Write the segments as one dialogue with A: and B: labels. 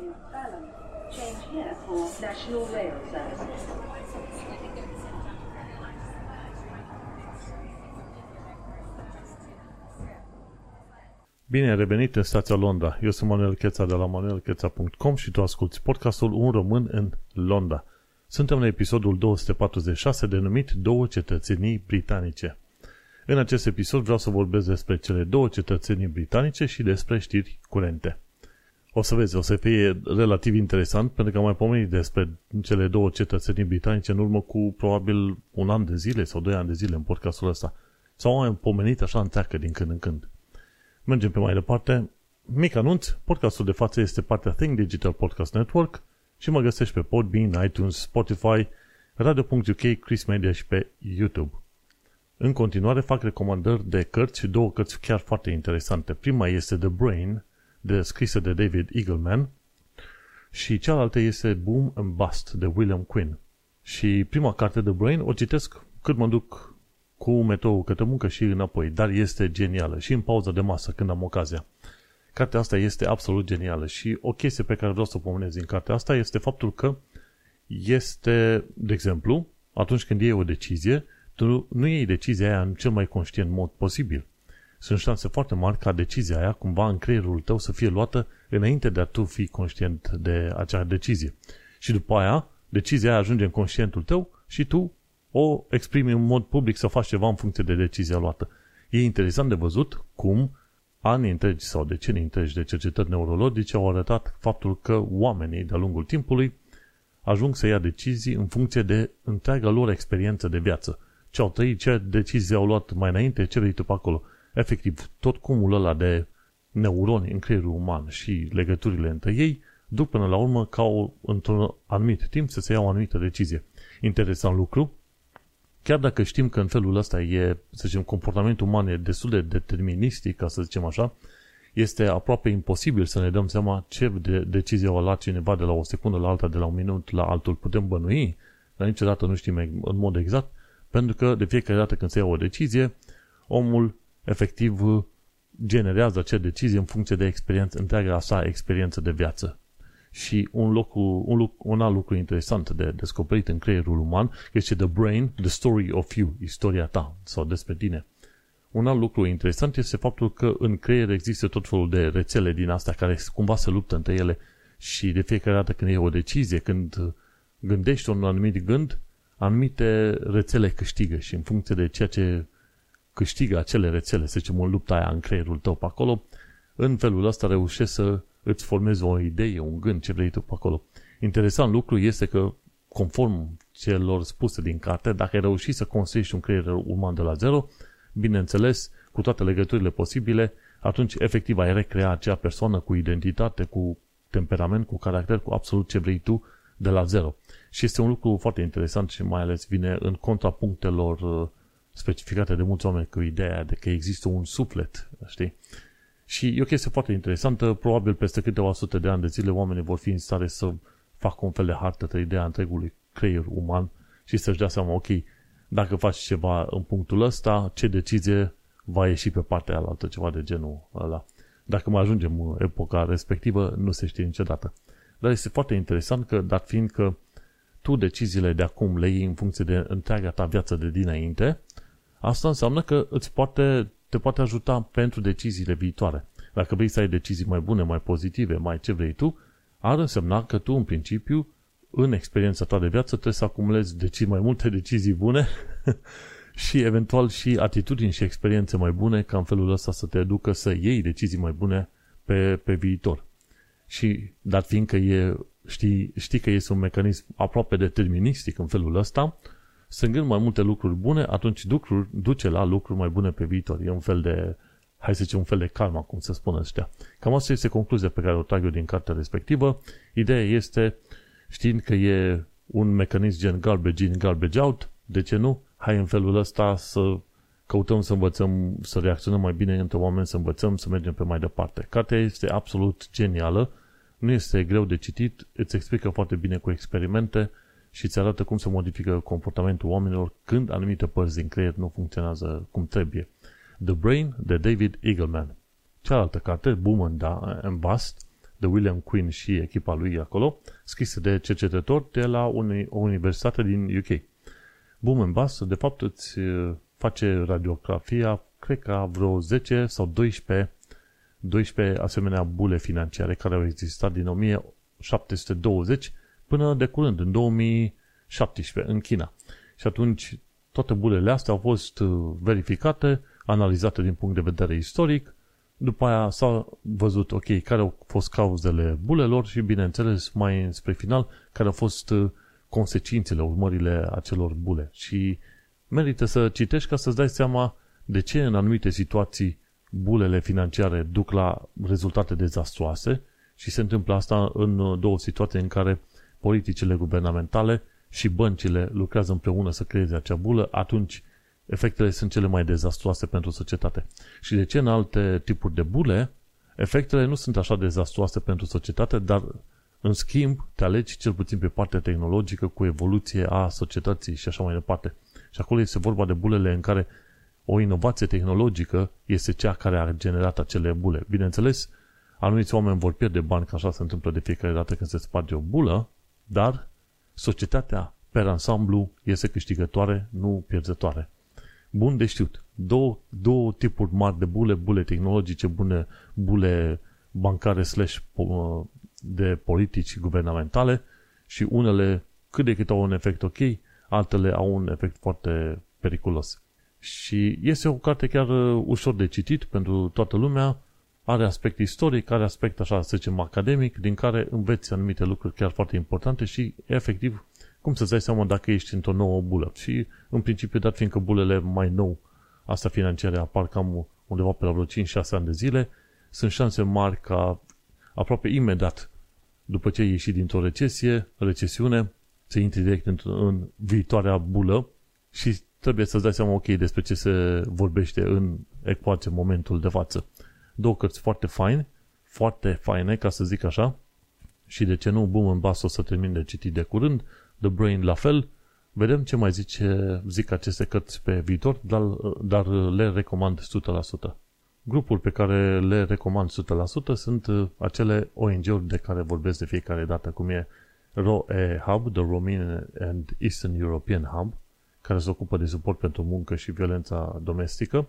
A: is Balham. Change here for National Rail Service.
B: Bine ai revenit în stația Londra. Eu sunt Manuel Cheța de la manuelcheța.com și tu asculti podcastul Un român în Londra. Suntem la episodul 246 denumit Două cetățenii britanice. În acest episod vreau să vorbesc despre cele două cetățenii britanice și despre știri curente. O să vezi, o să fie relativ interesant pentru că am mai pomenit despre cele două cetățenii britanice în urmă cu probabil un an de zile sau doi ani de zile în podcastul ăsta. Sau am pomenit așa în teacă din când în când. Mergem pe mai departe. Mic anunț, podcastul de față este partea Think Digital Podcast Network și mă găsești pe Podbean, iTunes, Spotify, Radio.uk, Chris Media și pe YouTube. În continuare fac recomandări de cărți și două cărți chiar foarte interesante. Prima este The Brain, de scrisă de David Eagleman și cealaltă este Boom and Bust de William Quinn. Și prima carte The Brain o citesc cât mă duc cu metrou către muncă și înapoi, dar este genială și în pauza de masă când am ocazia. Cartea asta este absolut genială și o chestie pe care vreau să o pomenez din cartea asta este faptul că este, de exemplu, atunci când iei o decizie, tu nu iei decizia aia în cel mai conștient mod posibil. Sunt șanse foarte mari ca decizia aia cumva în creierul tău să fie luată înainte de a tu fi conștient de acea decizie. Și după aia, decizia aia ajunge în conștientul tău și tu o exprimi în mod public să faci ceva în funcție de decizia luată. E interesant de văzut cum ani întregi sau decenii întregi de cercetări neurologice au arătat faptul că oamenii de-a lungul timpului ajung să ia decizii în funcție de întreaga lor experiență de viață. Ce au trăit, ce decizii au luat mai înainte, ce vrei tu pe acolo. Efectiv, tot cumul ăla de neuroni în creierul uman și legăturile între ei duc până la urmă ca o, într-un anumit timp să se ia o anumită decizie. Interesant lucru, chiar dacă știm că în felul ăsta e, să zicem, comportamentul uman e destul de deterministic, ca să zicem așa, este aproape imposibil să ne dăm seama ce de decizie o luat cineva de la o secundă la alta, de la un minut la altul. Putem bănui, dar niciodată nu știm în mod exact, pentru că de fiecare dată când se ia o decizie, omul efectiv generează acea decizie în funcție de experiență, întreaga sa experiență de viață. Și un, lucru, un, lucru, un alt lucru interesant de descoperit în creierul uman este The Brain, The Story of You, istoria ta sau despre tine. Un alt lucru interesant este faptul că în creier există tot felul de rețele din astea care cumva se luptă între ele și de fiecare dată când e o decizie, când gândești un anumit gând, anumite rețele câștigă și în funcție de ceea ce câștigă acele rețele, să zicem, în lupta aia în creierul tău pe acolo, în felul ăsta reușești să îți formezi o idee, un gând, ce vrei tu pe acolo. Interesant lucru este că, conform celor spuse din carte, dacă ai reușit să construiești un creier uman de la zero, bineînțeles, cu toate legăturile posibile, atunci efectiv ai recrea acea persoană cu identitate, cu temperament, cu caracter, cu absolut ce vrei tu de la zero. Și este un lucru foarte interesant și mai ales vine în contrapunctelor uh, specificate de mulți oameni cu ideea de că există un suflet, știi? Și e o chestie foarte interesantă, probabil peste câteva sute de ani de zile oamenii vor fi în stare să facă un fel de hartă de ideea întregului creier uman și să-și dea seama, ok, dacă faci ceva în punctul ăsta, ce decizie va ieși pe partea aia ceva de genul ăla. Dacă mai ajungem în epoca respectivă, nu se știe niciodată. Dar este foarte interesant că, dat fiind că tu deciziile de acum le iei în funcție de întreaga ta viață de dinainte, asta înseamnă că îți poate, te poate ajuta pentru deciziile viitoare. Dacă vrei să ai decizii mai bune, mai pozitive, mai ce vrei tu, ar însemna că tu, în principiu, în experiența ta de viață, trebuie să acumulezi deci mai multe decizii bune și eventual și atitudini și experiențe mai bune ca în felul ăsta să te ducă să iei decizii mai bune pe, pe viitor. Și dat fiindcă e, știi, știi că este un mecanism aproape deterministic în felul ăsta, strângând mai multe lucruri bune, atunci lucruri, duce la lucruri mai bune pe viitor. E un fel de, hai să zicem, un fel de karma, cum se spune ăștia. Cam asta este concluzia pe care o trag eu din cartea respectivă. Ideea este, știind că e un mecanism gen garbage in, garbage out, de ce nu? Hai în felul ăsta să căutăm să învățăm, să reacționăm mai bine între oameni, să învățăm, să mergem pe mai departe. Cartea este absolut genială, nu este greu de citit, îți explică foarte bine cu experimente și îți arată cum se modifică comportamentul oamenilor când anumite părți din creier nu funcționează cum trebuie. The Brain de David Eagleman. Cealaltă carte, Boom and Bust, de William Quinn și echipa lui acolo, scrise de cercetători de la o universitate din UK. Boom and Bust, de fapt, îți face radiografia, cred că vreo 10 sau 12, 12 asemenea bule financiare care au existat din 1720 până de curând, în 2017, în China. Și atunci toate bulele astea au fost verificate, analizate din punct de vedere istoric, după aia s-a văzut, ok, care au fost cauzele bulelor și, bineînțeles, mai spre final, care au fost consecințele, urmările acelor bule. Și merită să citești ca să-ți dai seama de ce în anumite situații bulele financiare duc la rezultate dezastroase și se întâmplă asta în două situații în care politicile guvernamentale și băncile lucrează împreună să creeze acea bulă, atunci efectele sunt cele mai dezastroase pentru societate. Și de ce în alte tipuri de bule, efectele nu sunt așa dezastroase pentru societate, dar în schimb te alegi cel puțin pe partea tehnologică cu evoluție a societății și așa mai departe. Și acolo este vorba de bulele în care o inovație tehnologică este cea care a generat acele bule. Bineînțeles, anumiți oameni vor pierde bani, că așa se întâmplă de fiecare dată când se sparge o bulă, dar societatea per ansamblu este câștigătoare, nu pierzătoare. Bun de știut. Două, două tipuri mari de bule, bule tehnologice, bune, bule bancare slash de politici guvernamentale și unele cât de cât au un efect ok, altele au un efect foarte periculos. Și este o carte chiar uh, ușor de citit pentru toată lumea, are aspect istoric, are aspect, așa să zicem, academic, din care înveți anumite lucruri chiar foarte importante și, efectiv, cum să-ți dai seama dacă ești într-o nouă bulă. Și, în principiu, dat fiindcă bulele mai nou, asta financiare, apar cam undeva pe la vreo 5-6 ani de zile, sunt șanse mari ca aproape imediat, după ce ai ieșit dintr-o recesie, recesiune, să intri direct în, în viitoarea bulă și trebuie să-ți dai seama, ok, despre ce se vorbește în ecuație momentul de față. Două cărți foarte faine, foarte faine, ca să zic așa, și de ce nu, Boom în Bas o să termin de citit de curând, The Brain la fel, vedem ce mai zice, zic aceste cărți pe viitor, dar, dar le recomand 100%. Grupul pe care le recomand 100% sunt acele ONG-uri de care vorbesc de fiecare dată, cum e ROE Hub, The Romanian and Eastern European Hub, care se ocupă de suport pentru muncă și violența domestică.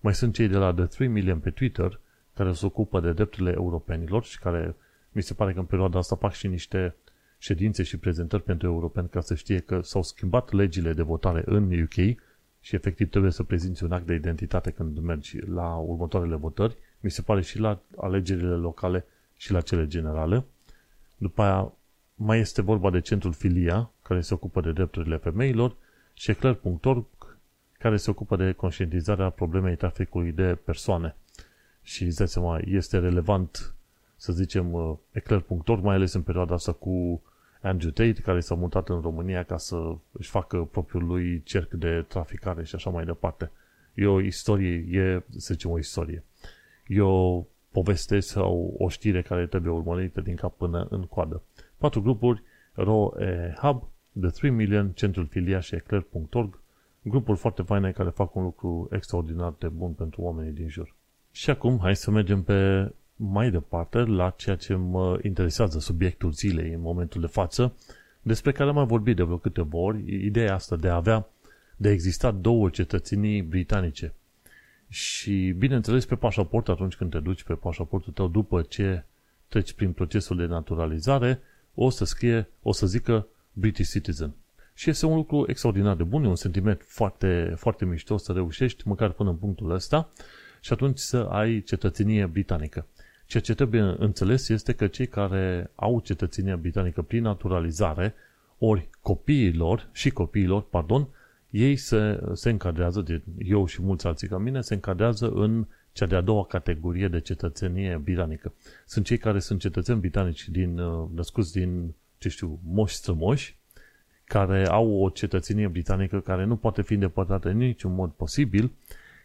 B: Mai sunt cei de la The 3 Million pe Twitter, care se ocupă de drepturile europenilor și care mi se pare că în perioada asta fac și niște ședințe și prezentări pentru europeni ca să știe că s-au schimbat legile de votare în UK și efectiv trebuie să prezinți un act de identitate când mergi la următoarele votări. Mi se pare și la alegerile locale și la cele generale. După aia mai este vorba de centrul Filia, care se ocupă de drepturile femeilor și eclair.org, care se ocupă de conștientizarea problemei traficului de persoane. Și îți dai seama, este relevant, să zicem, uh, eclair.org, mai ales în perioada asta cu Andrew Tate, care s-a mutat în România ca să își facă propriul lui cerc de traficare și așa mai departe. E o istorie, e, să zicem, o istorie. E o poveste sau o știre care trebuie urmărită din cap până în coadă. Patru grupuri, RO Hub, The 3 Million, Centrul Filia și Eclair.org, grupuri foarte faine care fac un lucru extraordinar de bun pentru oamenii din jur. Și acum, hai să mergem pe mai departe la ceea ce mă interesează, subiectul zilei în momentul de față, despre care am mai vorbit de vreo câteva ori, ideea asta de a avea, de a exista două cetățenii britanice. Și, bineînțeles, pe pașaport, atunci când te duci pe pașaportul tău, după ce treci prin procesul de naturalizare, o să scrie, o să zică British Citizen. Și este un lucru extraordinar de bun, e un sentiment foarte, foarte mișto să reușești, măcar până în punctul ăsta, și atunci să ai cetățenie britanică. Ceea ce trebuie înțeles este că cei care au cetățenia britanică prin naturalizare, ori copiilor și copiilor, pardon, ei se, se încadrează, de, eu și mulți alții ca mine, se încadrează în cea de-a doua categorie de cetățenie britanică. Sunt cei care sunt cetățeni britanici din, uh, născuți din, ce știu, moși strămoși, care au o cetățenie britanică care nu poate fi îndepărtată în niciun mod posibil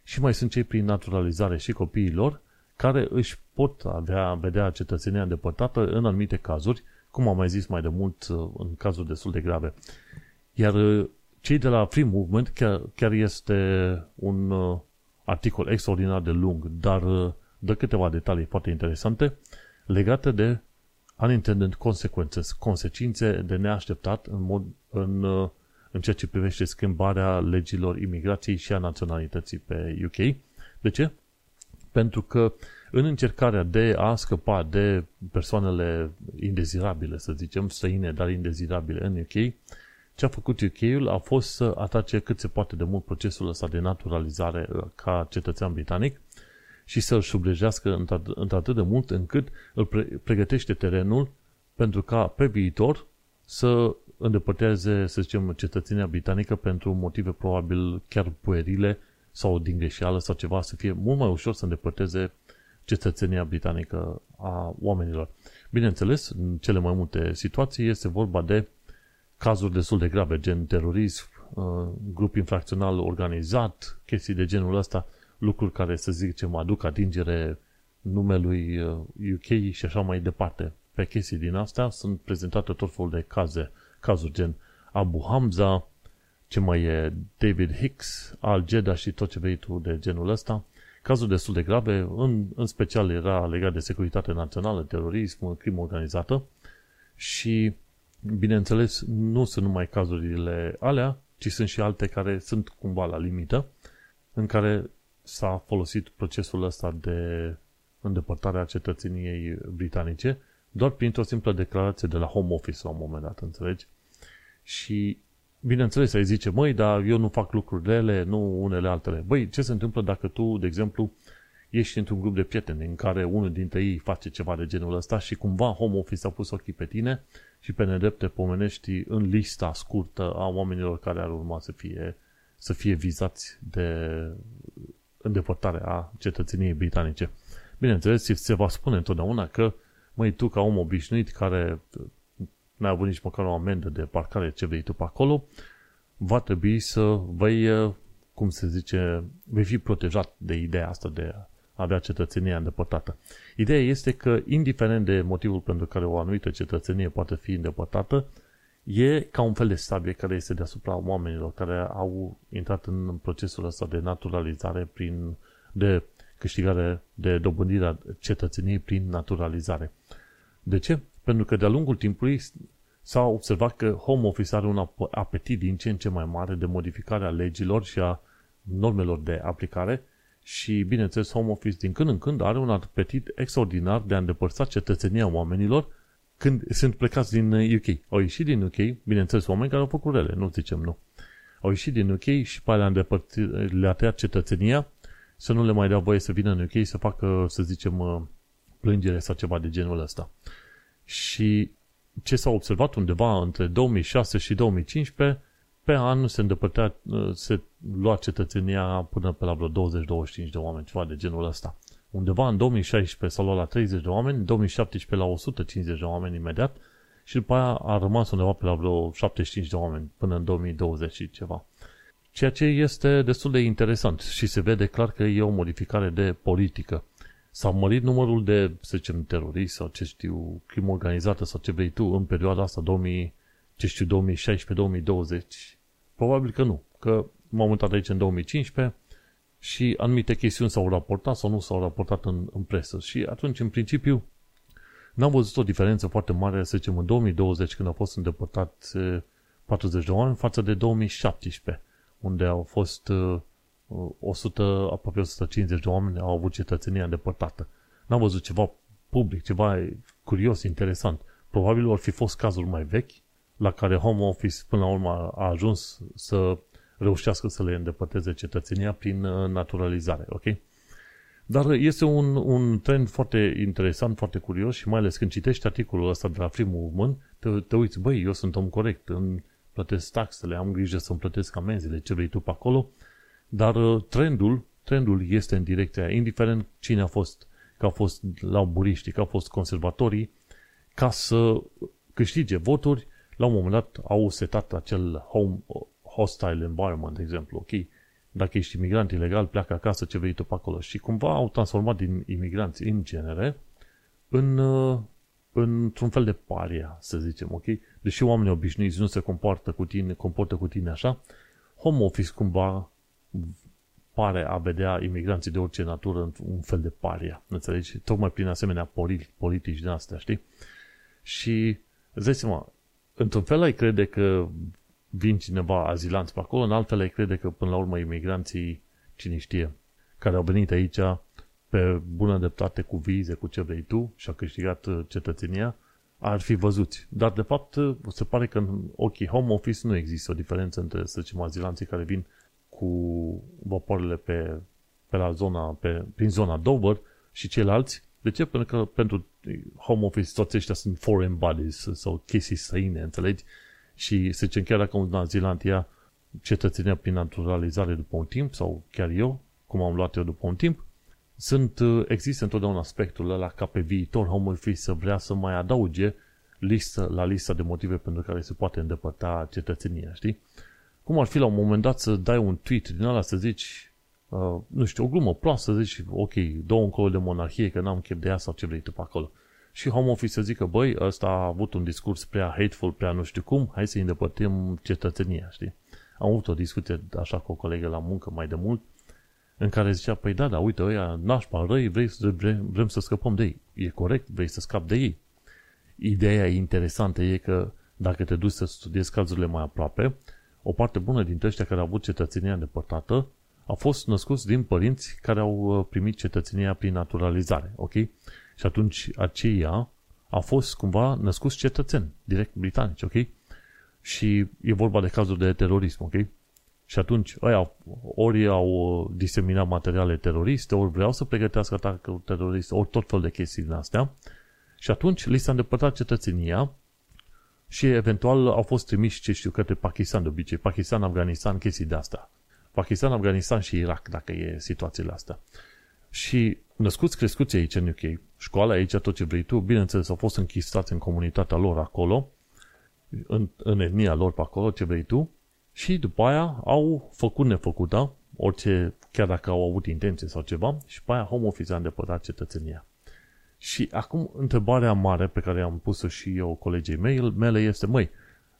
B: și mai sunt cei prin naturalizare și copiilor care își pot avea, vedea cetățenia îndepărtată în anumite cazuri, cum am mai zis mai de mult uh, în cazuri destul de grave. Iar uh, cei de la Free Movement chiar, chiar este un articol extraordinar de lung, dar dă câteva detalii foarte interesante legate de unintended consequences, consecințe de neașteptat în, mod, în, uh, în ceea ce privește schimbarea legilor imigrației și a naționalității pe UK. De ce? Pentru că în încercarea de a scăpa de persoanele indezirabile, să zicem, străine, dar indezirabile în UK, ce a făcut UK-ul a fost să atace cât se poate de mult procesul ăsta de naturalizare uh, ca cetățean britanic și să-l sublejească într-atât de mult încât îl pregătește terenul pentru ca pe viitor să îndepărteze, să zicem, cetățenia britanică pentru motive probabil chiar puerile sau din greșeală sau ceva, să fie mult mai ușor să îndepărteze cetățenia britanică a oamenilor. Bineînțeles, în cele mai multe situații este vorba de cazuri destul de grave, gen terorism, uh, grup infracțional organizat, chestii de genul ăsta, lucruri care, să zicem, aduc atingere numelui UK uh, și așa mai departe. Pe chestii din astea sunt prezentate tot felul de caze, cazuri gen Abu Hamza, ce mai e David Hicks, Al Jeddah și tot ce vrei tu de genul ăsta. Cazuri destul de grave, în, în special era legat de securitate națională, terorism, crimă organizată și, bineînțeles, nu sunt numai cazurile alea, ci sunt și alte care sunt cumva la limită, în care s-a folosit procesul ăsta de îndepărtare a cetățeniei britanice doar printr-o simplă declarație de la Home Office la un moment dat, înțelegi? Și bineînțeles, ai zice, măi, dar eu nu fac lucruri rele, nu unele altele. Băi, ce se întâmplă dacă tu, de exemplu, ești într-un grup de prieteni în care unul dintre ei face ceva de genul ăsta și cumva Home Office a pus ochii pe tine și pe nedrepte pomenești în lista scurtă a oamenilor care ar urma să fie, să fie vizați de îndepărtare a cetățeniei britanice. Bineînțeles, se va spune întotdeauna că, măi, tu ca om obișnuit care n-ai avut nici măcar o amendă de parcare ce vei tu pe acolo, va trebui să vei, cum se zice, vei fi protejat de ideea asta de a avea cetățenia îndepărtată. Ideea este că, indiferent de motivul pentru care o anumită cetățenie poate fi îndepărtată, e ca un fel de sabie care este deasupra oamenilor care au intrat în procesul ăsta de naturalizare prin, de câștigare, de dobândirea cetățeniei prin naturalizare. De ce? Pentru că de-a lungul timpului s-a observat că Home Office are un apetit din ce în ce mai mare de modificare a legilor și a normelor de aplicare și, bineînțeles, Home Office din când în când are un apetit extraordinar de a îndepărta cetățenia oamenilor când sunt plecați din UK. Uh, au ieșit din UK, bineînțeles, oameni care au făcut rele, nu zicem nu. Au ieșit din UK și pe alea le-a tăiat cetățenia să nu le mai dea voie să vină în UK să facă, să zicem, uh, plângere sau ceva de genul ăsta. Și ce s-a observat undeva între 2006 și 2015, pe an se îndepărtea, uh, se lua cetățenia până pe la vreo 20-25 de oameni, ceva de genul ăsta. Undeva în 2016 s-a luat la 30 de oameni, în 2017 la 150 de oameni imediat și după aia a rămas undeva pe la vreo 75 de oameni până în 2020 și ceva. Ceea ce este destul de interesant și se vede clar că e o modificare de politică. S-a mărit numărul de, să zicem, teroriști sau ce știu, crimă organizată sau ce vrei tu în perioada asta 2000, ce știu, 2016-2020? Probabil că nu, că m-am mutat aici în 2015 și anumite chestiuni s-au raportat sau nu s-au raportat în, în presă. Și atunci, în principiu, n-am văzut o diferență foarte mare, să zicem, în 2020, când au fost îndepărtat 40 de oameni, față de 2017, unde au fost 100, aproape 150 de oameni au avut cetățenia îndepărtată. N-am văzut ceva public, ceva curios, interesant. Probabil vor fi fost cazuri mai vechi, la care Home Office până la urmă a ajuns să reușească să le îndepărteze cetățenia prin uh, naturalizare, ok? Dar este un, un trend foarte interesant, foarte curios și mai ales când citești articolul ăsta de la Free Movement, te, te uiți, băi, eu sunt om corect, îmi plătesc taxele, am grijă să-mi plătesc amenzile, ce vrei tu pe acolo, dar uh, trendul, trendul este în direcția aia, indiferent cine a fost, că a fost la buriștii, că au fost conservatorii, ca să câștige voturi, la un moment dat au setat acel home hostile environment, de exemplu, ok? Dacă ești imigrant ilegal, pleacă acasă, ce vrei tu pe acolo. Și cumva au transformat din imigranți în genere în, uh, într-un fel de paria, să zicem, ok? Deși oamenii obișnuiți nu se comportă cu tine, comportă cu tine așa, home office cumva pare a vedea imigranții de orice natură un fel de paria, înțelegi? Tocmai prin asemenea politici din astea, știi? Și îți dai seama, într-un fel ai crede că vin cineva azilanți pe acolo, în altfel ai crede că până la urmă imigranții, cine știe, care au venit aici pe bună dreptate cu vize, cu ce vrei tu și au câștigat uh, cetățenia, ar fi văzuți. Dar, de fapt, uh, se pare că în ochii home office nu există o diferență între, să zicem, azilanții care vin cu vapoarele pe, pe la zona, pe, prin zona Dover și ceilalți. De ce? Pentru că pentru home office toți ăștia sunt foreign bodies sau chestii străine, înțelegi? Și să zicem, chiar dacă un azilant ia cetățenia prin naturalizare după un timp, sau chiar eu, cum am luat eu după un timp, sunt, uh, există întotdeauna aspectul ăla ca pe viitor Home Office să vrea să mai adauge listă, la lista de motive pentru care se poate îndepărta cetățenia, știi? Cum ar fi la un moment dat să dai un tweet din ăla să zici, uh, nu știu, o glumă proastă, să zici, ok, două încolo de monarhie, că n-am chef de ea sau ce vrei tu pe acolo. Și Home Office să zică, băi, ăsta a avut un discurs prea hateful, prea nu știu cum, hai să-i îndepărtăm cetățenia, știi? Am avut o discuție așa cu o colegă la muncă mai de mult în care zicea, păi da, da, uite, ăia nașpa răi, vrei să, vrem, vrem să scăpăm de ei. E corect, vrei să scapi de ei. Ideea interesantă e că dacă te duci să studiezi cazurile mai aproape, o parte bună dintre ăștia care au avut cetățenia îndepărtată au fost născuți din părinți care au uh, primit cetățenia prin naturalizare, ok? Și atunci aceia au fost cumva născuți cetățeni, direct britanici, ok? Și e vorba de cazuri de terorism, ok? Și atunci, ăia ori au uh, diseminat materiale teroriste, ori vreau să pregătească atacuri teroriste, ori tot fel de chestii din astea. Și atunci li s-a îndepărtat cetățenia și eventual au fost trimiși, ce știu, către Pakistan de obicei. Pakistan, Afganistan, chestii de astea. Pakistan, Afganistan și Irak, dacă e situațiile astea. Și născuți, crescuți aici în UK, școala aici, tot ce vrei tu, bineînțeles, au fost închistați în comunitatea lor acolo, în, în etnia lor pe acolo, ce vrei tu, și după aia au făcut nefăcută, orice, chiar dacă au avut intenție sau ceva, și după aia home office a îndepărtat cetățenia. Și acum întrebarea mare pe care am pus-o și eu colegii mei, mele este, măi,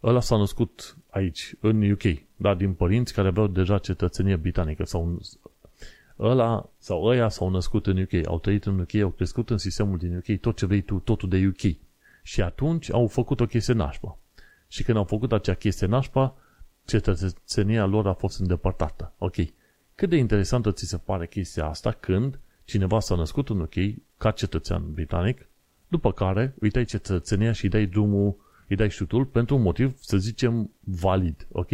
B: ăla s-a născut aici, în UK, da, din părinți care aveau deja cetățenie britanică sau ăla sau ăia s-au născut în UK, au trăit în UK, au crescut în sistemul din UK, tot ce vrei tu, totul de UK. Și atunci au făcut o chestie nașpa. Și când au făcut acea chestie nașpa, cetățenia lor a fost îndepărtată. Ok. Cât de interesantă ți se pare chestia asta când cineva s-a născut în UK ca cetățean britanic, după care îi dai cetățenia și îi dai drumul, îi dai șutul pentru un motiv, să zicem, valid. Ok?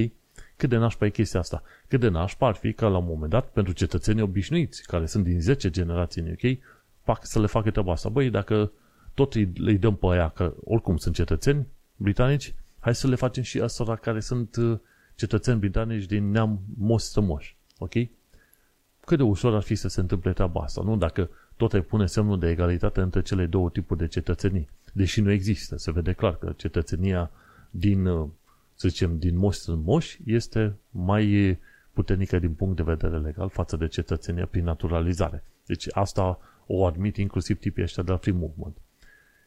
B: Cât de nașpa e chestia asta? Cât de nașpa ar fi ca la un moment dat pentru cetățenii obișnuiți, care sunt din 10 generații în UK, fac să le facă treaba asta. Băi, dacă tot îi, îi dăm pe aia, că oricum sunt cetățeni britanici, hai să le facem și asora care sunt uh, cetățeni britanici din neam moș strămoși. Ok? Cât de ușor ar fi să se întâmple treaba asta, nu? Dacă tot ai pune semnul de egalitate între cele două tipuri de cetățenii. Deși nu există, se vede clar că cetățenia din, să zicem, din moș strămoși este mai puternică din punct de vedere legal față de cetățenia prin naturalizare. Deci asta o admit inclusiv tipii ăștia de la Free Movement.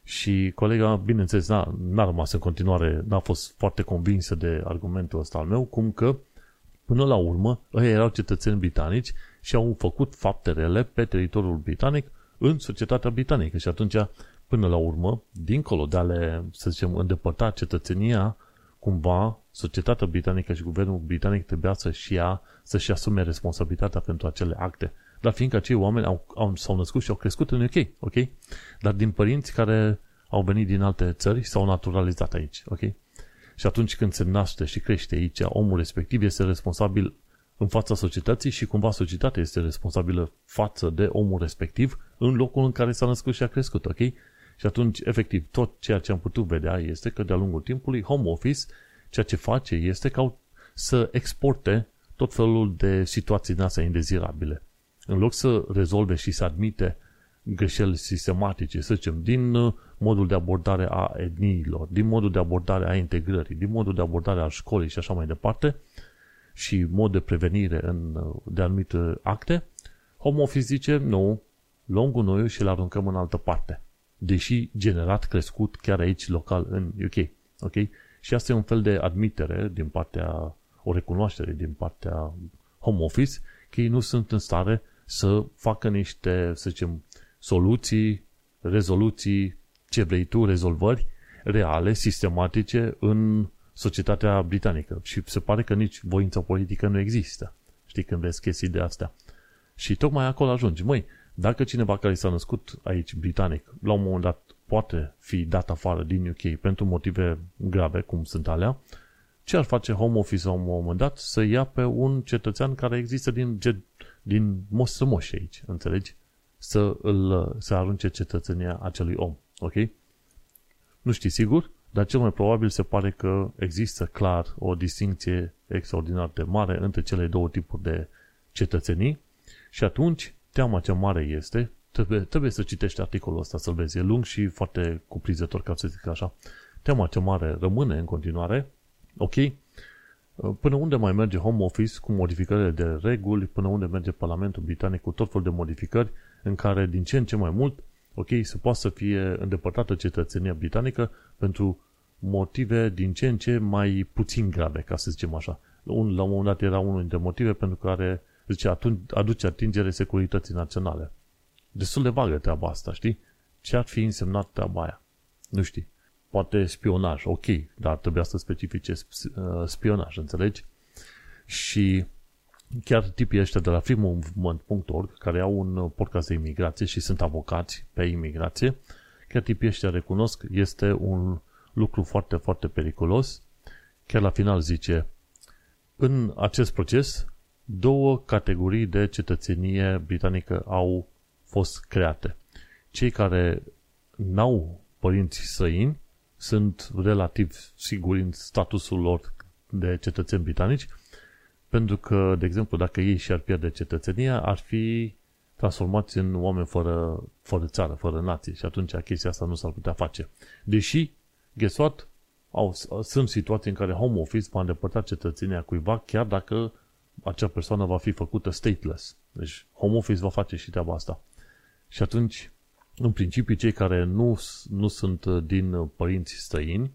B: Și colega, bineînțeles, n-a, n-a rămas în continuare, n-a fost foarte convinsă de argumentul ăsta al meu, cum că, până la urmă, ei erau cetățeni britanici și au făcut fapte rele pe teritoriul britanic în societatea britanică. Și atunci, până la urmă, dincolo de a le, să zicem, îndepărta cetățenia, cumva, societatea britanică și guvernul britanic trebuia să-și ia, să-și asume responsabilitatea pentru acele acte dar fiindcă acei oameni au, au, s-au născut și au crescut în UK, ok? Dar din părinți care au venit din alte țări s-au naturalizat aici, ok? Și atunci când se naște și crește aici, omul respectiv este responsabil în fața societății și cumva societatea este responsabilă față de omul respectiv în locul în care s-a născut și a crescut, ok? Și atunci, efectiv, tot ceea ce am putut vedea este că de-a lungul timpului Home Office ceea ce face este ca să exporte tot felul de situații din astea indezirabile în loc să rezolve și să admite greșeli sistematice, să zicem, din uh, modul de abordare a etniilor, din modul de abordare a integrării, din modul de abordare a școlii și așa mai departe, și mod de prevenire în, uh, de anumite acte, Home Office zice, nu, luăm gunoiul și îl aruncăm în altă parte. Deși generat, crescut chiar aici, local, în UK. Ok? Și asta e un fel de admitere din partea, o recunoaștere din partea Home Office, că ei nu sunt în stare să facă niște, să zicem, soluții, rezoluții, ce vrei tu, rezolvări, reale, sistematice în societatea britanică. Și se pare că nici voința politică nu există. Știi, când vezi chestii de astea. Și tocmai acolo ajungi. Măi, dacă cineva care s-a născut aici britanic, la un moment dat poate fi dat afară din UK pentru motive grave, cum sunt alea, ce ar face Home Office la un moment dat? Să ia pe un cetățean care există din, din moș aici, înțelegi? Să, îl, să arunce cetățenia acelui om, ok? Nu știi sigur, dar cel mai probabil se pare că există clar o distinție extraordinar de mare între cele două tipuri de cetățenii. Și atunci teama cea mare este, trebuie, trebuie să citești articolul ăsta să-l vezi, e lung și foarte cuprinzător, ca să zic așa. Teama cea mare rămâne în continuare, ok, până unde mai merge Home Office cu modificările de reguli, până unde merge Parlamentul Britanic cu tot felul de modificări în care din ce în ce mai mult, ok, se poate să fie îndepărtată cetățenia britanică pentru motive din ce în ce mai puțin grave, ca să zicem așa. Un, la un moment dat era unul dintre motive pentru care zice, atunci aduce atingere securității naționale. Destul de vagă treaba asta, știi? Ce ar fi însemnat treaba aia? Nu știi. Poate spionaj, ok, dar trebuia să specifice uh, spionaj, înțelegi? Și chiar tipii ăștia de la freemovement.org, care au un podcast de imigrație și sunt avocați pe imigrație, chiar tipii ăștia recunosc, este un lucru foarte, foarte periculos. Chiar la final zice, în acest proces, două categorii de cetățenie britanică au fost create. Cei care n-au părinți străini sunt relativ siguri în statusul lor de cetățeni britanici, pentru că, de exemplu, dacă ei și-ar pierde cetățenia, ar fi transformați în oameni fără, fără țară, fără nație și atunci chestia asta nu s-ar putea face. Deși, guess what? Au, sunt situații în care Home Office va îndepărta cetățenia cuiva chiar dacă acea persoană va fi făcută stateless. Deci Home Office va face și treaba asta. Și atunci, în principiu, cei care nu, nu sunt uh, din uh, părinți străini,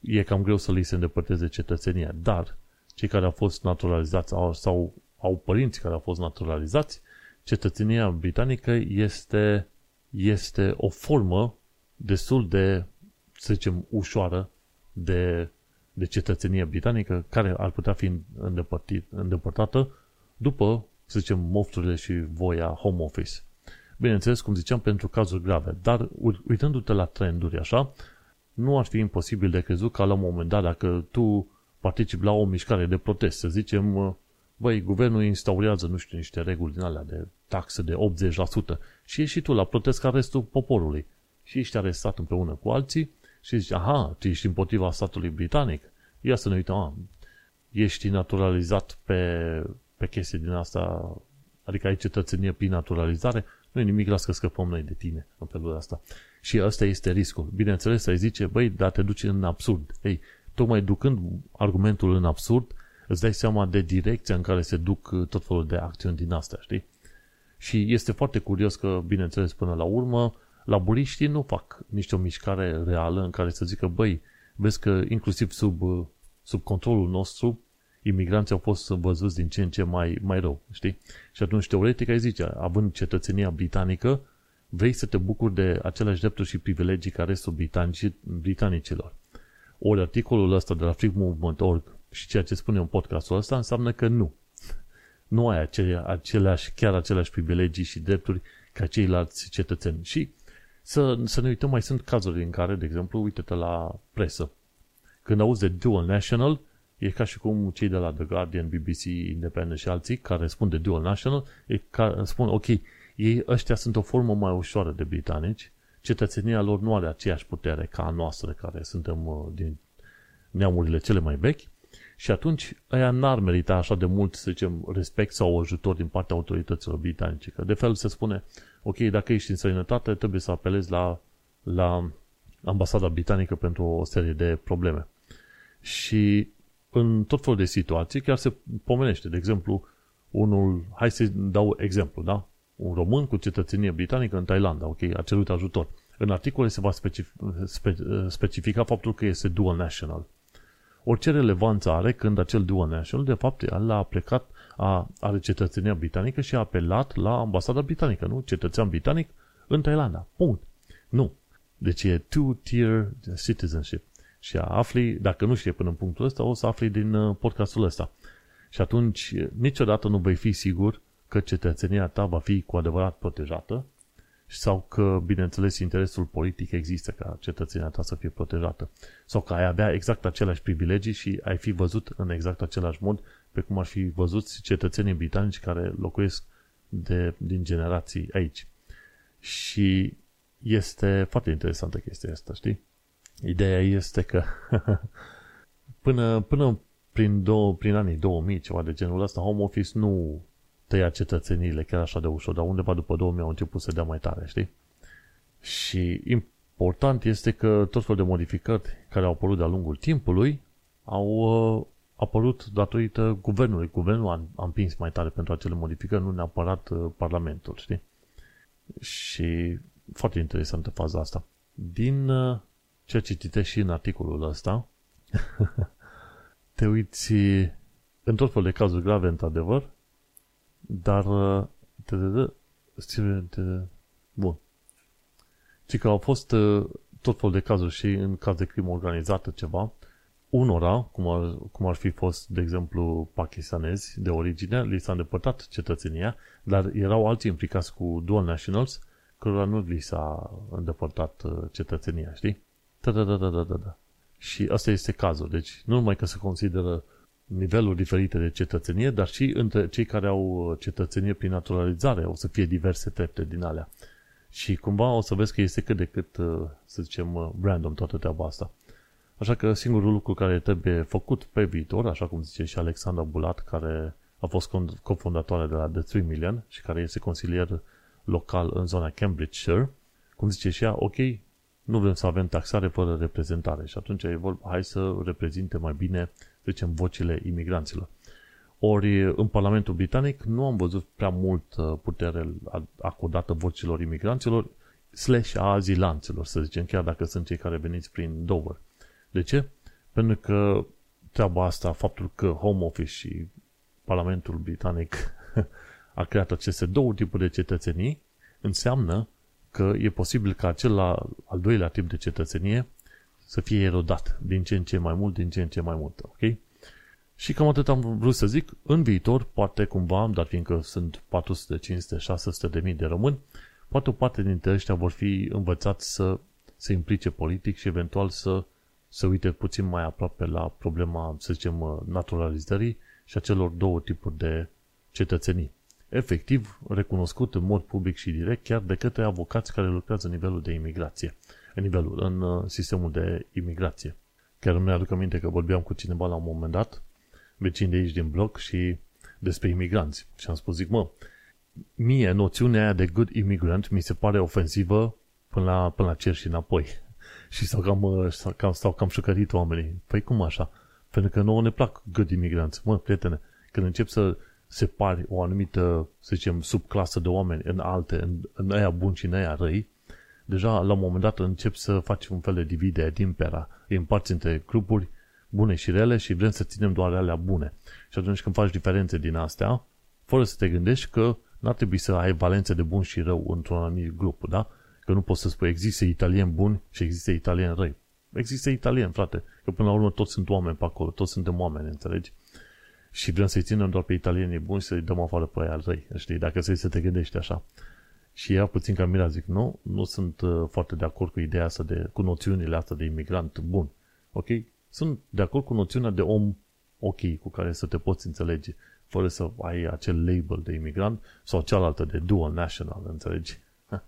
B: e cam greu să li se îndepărteze cetățenia. Dar, cei care au fost naturalizați au, sau au părinți care au fost naturalizați, cetățenia britanică este, este o formă destul de, să zicem, ușoară de, de cetățenie britanică care ar putea fi îndepărtată după, să zicem, mofturile și voia home office. Bineînțeles, cum ziceam, pentru cazuri grave. Dar uitându-te la trenduri așa, nu ar fi imposibil de crezut ca la un moment dat, dacă tu participi la o mișcare de protest, să zicem, băi, guvernul instaurează, nu știu, niște reguli din alea de taxe de 80% și ești și tu la protest ca restul poporului și ești arestat împreună cu alții și zici, aha, tu ești împotriva statului britanic, ia să ne uităm, a, ești naturalizat pe, pe chestii din asta, adică ai cetățenie prin naturalizare, nu e nimic, las că scăpăm noi de tine în felul ăsta. Și ăsta este riscul. Bineînțeles, ai zice, băi, dar te duci în absurd. Ei, tocmai ducând argumentul în absurd, îți dai seama de direcția în care se duc uh, tot felul de acțiuni din astea, știi? Și este foarte curios că, bineînțeles, până la urmă, laburiștii nu fac niște o mișcare reală în care să zică, băi, vezi că inclusiv sub, uh, sub controlul nostru, imigranții au fost văzuți din ce în ce mai, mai rău, știi? Și atunci, teoretic, ai zice, având cetățenia britanică, vrei să te bucuri de aceleași drepturi și privilegii care sunt britanici, britanicilor. Ori articolul ăsta de la freemovement.org și ceea ce spune în podcastul ăsta înseamnă că nu. Nu ai acele, aceleași, chiar aceleași privilegii și drepturi ca ceilalți cetățeni. Și să, să ne uităm, mai sunt cazuri în care, de exemplu, uite-te la presă. Când auzi de dual national, E ca și cum cei de la The Guardian, BBC, Independent și alții care spun de dual national, e ca, spun, ok, ei ăștia sunt o formă mai ușoară de britanici, cetățenia lor nu are aceeași putere ca a noastră, care suntem uh, din neamurile cele mai vechi, și atunci aia n-ar merita așa de mult, să zicem, respect sau ajutor din partea autorităților britanice. Că de fel se spune, ok, dacă ești în străinătate, trebuie să apelezi la, la ambasada britanică pentru o serie de probleme. Și în tot felul de situații chiar se pomenește. De exemplu, unul, hai să dau exemplu, da? Un român cu cetățenie britanică în Thailanda, ok, a cerut ajutor. În articole se va specific, spe, specifica faptul că este dual national. Orice relevanță are când acel dual national, de fapt, el a plecat, a, are cetățenia britanică și a apelat la ambasada britanică, nu? Cetățean britanic în Thailanda. Punct. Nu. Deci e two-tier citizenship. Și afli, dacă nu știi până în punctul ăsta, o să afli din uh, podcastul ăsta. Și atunci, niciodată nu vei fi sigur că cetățenia ta va fi cu adevărat protejată sau că, bineînțeles, interesul politic există ca cetățenia ta să fie protejată. Sau că ai avea exact aceleași privilegii și ai fi văzut în exact același mod pe cum ar fi văzut cetățenii britanici care locuiesc de, din generații aici. Și este foarte interesantă chestia asta, știi? Ideea este că până, până prin, două, prin anii 2000, ceva de genul ăsta, Home Office nu tăia cetățeniile chiar așa de ușor, dar undeva după 2000 au început să dea mai tare, știi? Și important este că tot felul de modificări care au apărut de-a lungul timpului au uh, apărut datorită guvernului. Guvernul a, a împins mai tare pentru acele modificări, nu neapărat uh, Parlamentul, știi? Și foarte interesantă faza asta. Din uh, ceea ce citești și în articolul ăsta, te uiți în tot felul de cazuri grave, într-adevăr, dar bun. Și că au fost tot felul de cazuri și în caz de crimă organizată ceva, unora, cum ar, cum ar fi fost, de exemplu, pakistanezi de origine, li s-a îndepărtat cetățenia, dar erau alții implicați cu dual nationals, cărora nu li s-a îndepărtat cetățenia, știi? Da, da, da, da, da, da. Și asta este cazul. Deci, nu numai că se consideră niveluri diferite de cetățenie, dar și între cei care au cetățenie prin naturalizare o să fie diverse trepte din alea. Și cumva o să vezi că este cât de cât, să zicem, random toată treaba asta. Așa că singurul lucru care trebuie făcut pe viitor, așa cum zice și Alexandra Bulat, care a fost cofondatoare de la The 3 Million și care este consilier local în zona Cambridgeshire, cum zice și ea, ok, nu vrem să avem taxare fără reprezentare și atunci e vorba, hai să reprezinte mai bine, să zicem, vocile imigranților. Ori în Parlamentul Britanic nu am văzut prea mult uh, putere acordată vocilor imigranților slash a azilanților, să zicem, chiar dacă sunt cei care veniți prin Dover. De ce? Pentru că treaba asta, faptul că Home Office și Parlamentul Britanic a creat aceste două tipuri de cetățenii, înseamnă că e posibil ca acel al doilea tip de cetățenie să fie erodat din ce în ce mai mult, din ce în ce mai mult, ok? Și cam atât am vrut să zic. În viitor, poate cumva, dar fiindcă sunt 400, 500, 600 de mii de români, poate o parte dintre ăștia vor fi învățați să se implice politic și eventual să se uite puțin mai aproape la problema, să zicem, naturalizării și a celor două tipuri de cetățenii efectiv recunoscut în mod public și direct chiar de către avocați care lucrează în nivelul de imigrație, în nivelul, în uh, sistemul de imigrație. Chiar îmi aduc aminte că vorbeam cu cineva la un moment dat, vecin de aici din bloc și despre imigranți. Și am spus, zic, mă, mie noțiunea aia de good immigrant mi se pare ofensivă până la, până la cer și înapoi. și s-au cam, uh, s-au cam, s-au cam șucărit oamenii. Păi cum așa? Pentru că nouă ne plac good imigranți. Mă, prietene, când încep să separi o anumită, să zicem, subclasă de oameni în alte, în, în aia buni și în aia răi, deja la un moment dat încep să faci un fel de divide din pera. Îi împarți între grupuri bune și rele și vrem să ținem doar alea bune. Și atunci când faci diferențe din astea, fără să te gândești că n-ar trebui să ai valențe de bun și rău într-un anumit grup, da? Că nu poți să spui există italieni buni și există italieni răi. Există italieni, frate, că până la urmă toți sunt oameni pe acolo, toți suntem oameni, înțelegi? și vrem să-i ținem doar pe italienii buni să-i dăm afară pe aia răi, știi, dacă să să te gândești așa. Și ea puțin ca mira zic, nu, nu sunt uh, foarte de acord cu ideea asta, de, cu noțiunile astea de imigrant bun. Ok? Sunt de acord cu noțiunea de om ok, cu care să te poți înțelege, fără să ai acel label de imigrant sau cealaltă de dual national, înțelegi?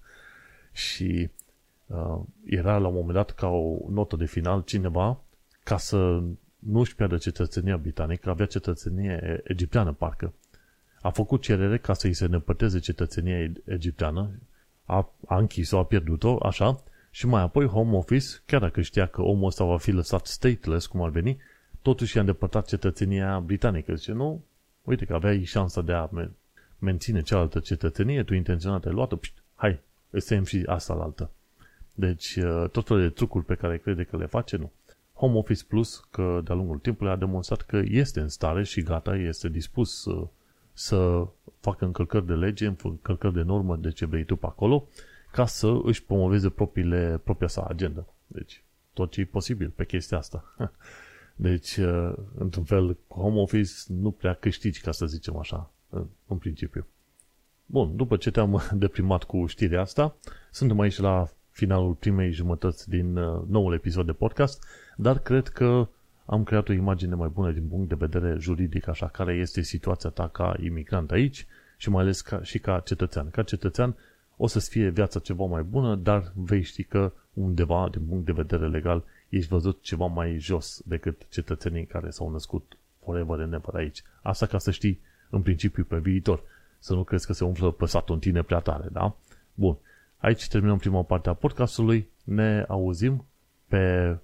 B: și uh, era la un moment dat ca o notă de final cineva ca să nu își pierde cetățenia britanică, avea cetățenie egipteană, parcă. A făcut cerere ca să-i se nepăteze cetățenia egipteană, a, a închis-o, a pierdut-o, așa, și mai apoi Home Office, chiar dacă știa că omul ăsta va fi lăsat stateless, cum ar veni, totuși i-a îndepărtat cetățenia britanică. Zice, nu, uite că aveai șansa de a menține cealaltă cetățenie, tu intenționat ai luat-o, pșt, hai, îți și asta la altă. Deci, uh, tot felul de trucuri pe care crede că le face, nu. Home Office Plus, că de-a lungul timpului a demonstrat că este în stare și gata, este dispus să, să facă încălcări de lege, încălcări de normă, de ce vrei tu pe acolo, ca să își promoveze propriile, propria sa agenda. Deci, tot ce e posibil pe chestia asta. Deci, uh, într-un fel, cu home office nu prea câștigi, ca să zicem așa, în principiu. Bun, după ce te-am deprimat cu știrea asta, suntem aici la finalul primei jumătăți din uh, noul episod de podcast, dar cred că am creat o imagine mai bună din punct de vedere juridic, așa, care este situația ta ca imigrant aici și mai ales ca, și ca cetățean. Ca cetățean o să-ți fie viața ceva mai bună, dar vei ști că undeva, din punct de vedere legal, ești văzut ceva mai jos decât cetățenii care s-au născut forever and ever aici. Asta ca să știi în principiu pe viitor. Să nu crezi că se umflă păsatul în tine prea tare, da? Bun. Aici terminăm prima parte a podcastului. Ne auzim pe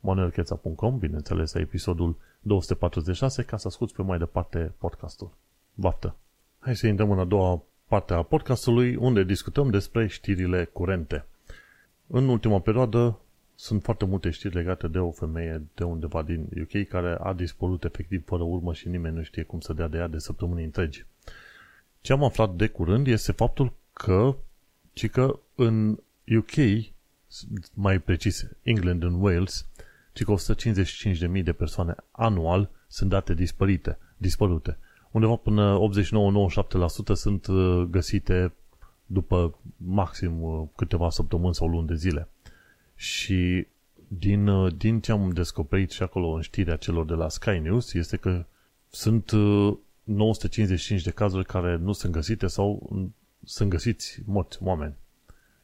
B: manuelcheța.com, bineînțeles, episodul 246, ca să asculti pe mai departe podcastul. Baftă! Hai să intrăm în a doua parte a podcastului, unde discutăm despre știrile curente. În ultima perioadă sunt foarte multe știri legate de o femeie de undeva din UK care a dispărut efectiv fără urmă și nimeni nu știe cum să dea de ea de săptămâni întregi. Ce am aflat de curând este faptul că, ci că în UK, mai precis England and Wales, ci că 155.000 de persoane anual sunt date dispărite, dispărute. Undeva până 89-97% sunt uh, găsite după maxim uh, câteva săptămâni sau luni de zile. Și din, uh, din ce am descoperit și acolo în știrea celor de la Sky News este că sunt 955 de cazuri care nu sunt găsite sau sunt găsiți morți oameni.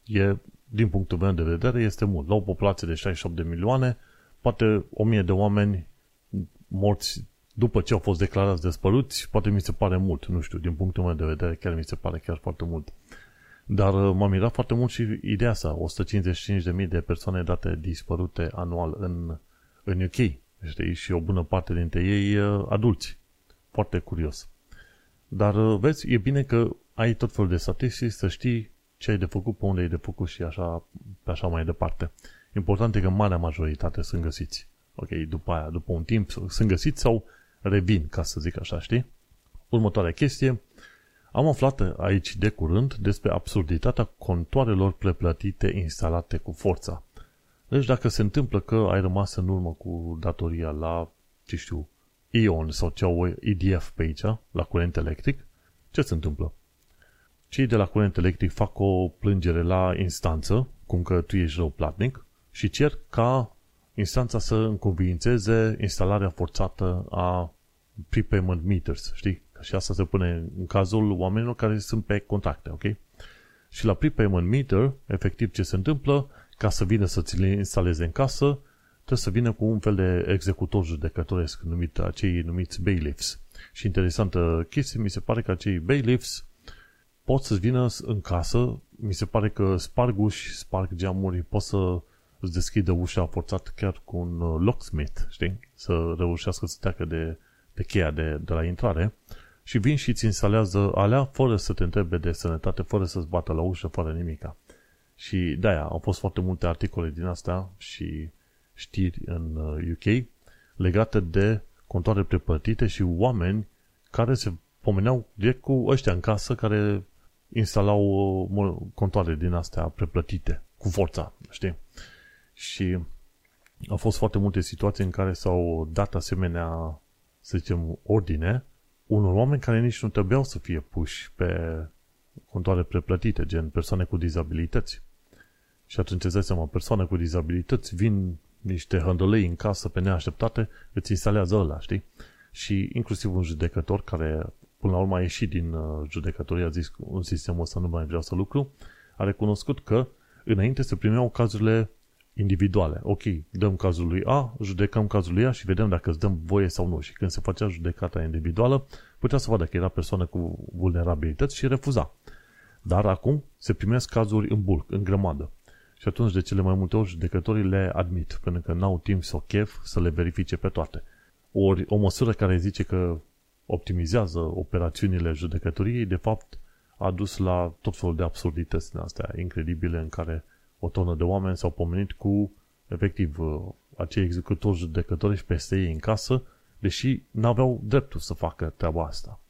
B: E, din punctul meu de vedere, este mult. La o populație de 68 de milioane, poate 1000 de oameni morți după ce au fost declarați despăruți, poate mi se pare mult. Nu știu, din punctul meu de vedere, chiar mi se pare chiar foarte mult. Dar uh, m-a mirat foarte mult și ideea asta, 155.000 de persoane date dispărute anual în, în UK. Știi? Și o bună parte dintre ei uh, adulți. Foarte curios. Dar uh, vezi, e bine că ai tot felul de statistici să știi ce ai de făcut, pe unde ai de făcut și așa, pe așa mai departe. Important e că marea majoritate sunt găsiți. Ok, după aia, după un timp, sunt găsiți sau revin, ca să zic așa, știi? Următoarea chestie, am aflat aici de curând despre absurditatea contoarelor preplătite instalate cu forța. Deci dacă se întâmplă că ai rămas în urmă cu datoria la, ce știu, Ion sau ce au EDF pe aici, la curent electric, ce se întâmplă? Cei de la curent electric fac o plângere la instanță, cum că tu ești rău platnic, și cer ca instanța să încuvințeze instalarea forțată a prepayment meters, știi? Și asta se pune în cazul oamenilor care sunt pe contracte, ok? Și la prepayment meter, efectiv ce se întâmplă, ca să vină să ți le instaleze în casă, trebuie să vină cu un fel de executor judecătoresc numit acei numiți bailiffs. Și interesantă chestie, mi se pare că acei bailiffs pot să vină în casă, mi se pare că sparg uși, sparg geamuri, pot să îți deschidă ușa forțat chiar cu un uh, locksmith, știi? Să reușească să treacă de, de cheia de, de la intrare și vin și îți instalează alea fără să te întrebe de sănătate, fără să-ți bată la ușă, fără nimica. Și de-aia au fost foarte multe articole din asta și știri în UK uh, legate de contoare preplătite și oameni care se pomeneau direct cu ăștia în casă care instalau uh, contoare din astea preplătite cu forța, știi? Și au fost foarte multe situații în care s-au dat asemenea, să zicem, ordine unor oameni care nici nu trebuiau să fie puși pe contoare preplătite, gen persoane cu dizabilități. Și atunci îți dai seama, persoane cu dizabilități vin niște hândălei în casă pe neașteptate, îți instalează ăla, știi? Și inclusiv un judecător care până la urmă a ieșit din uh, judecătorie, a zis un sistemul ăsta nu mai vreau să lucru, a recunoscut că înainte se primeau cazurile individuale. Ok, dăm cazul lui A, judecăm cazul lui A și vedem dacă îți dăm voie sau nu. Și când se facea judecata individuală, putea să vadă că era persoană cu vulnerabilități și refuza. Dar acum se primesc cazuri în bulk, în grămadă. Și atunci, de cele mai multe ori, judecătorii le admit, pentru că n-au timp sau chef să le verifice pe toate. Ori o măsură care zice că optimizează operațiunile judecătoriei, de fapt, a dus la tot felul de absurdități din astea incredibile în care o tonă de oameni s-au pomenit cu, efectiv, uh, acei executori judecători peste ei în casă, deși n-aveau dreptul să facă treaba asta.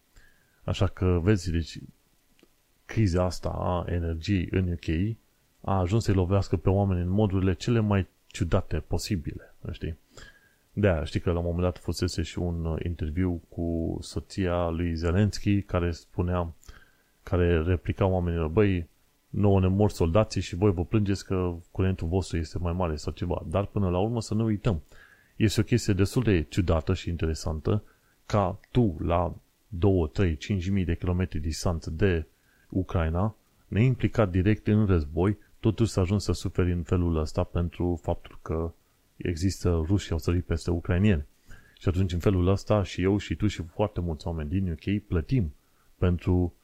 B: Așa că, vezi, deci, criza asta a energiei în UK a ajuns să-i lovească pe oameni în modurile cele mai ciudate posibile, știi? De aia, știi că la un moment dat fusese și un uh, interviu cu soția lui Zelenski care spunea, care replica oamenilor, băi, nouă ne mor soldații și voi vă plângeți că curentul vostru este mai mare sau ceva. Dar până la urmă să nu uităm. Este o chestie destul de ciudată și interesantă ca tu la 2, 3, 5 mii de kilometri distanță de Ucraina, neimplicat direct în război, totuși să ajungi să suferi în felul ăsta pentru faptul că există ruși au sărit peste ucrainieni. Și atunci în felul ăsta și eu și tu și foarte mulți oameni din UK plătim pentru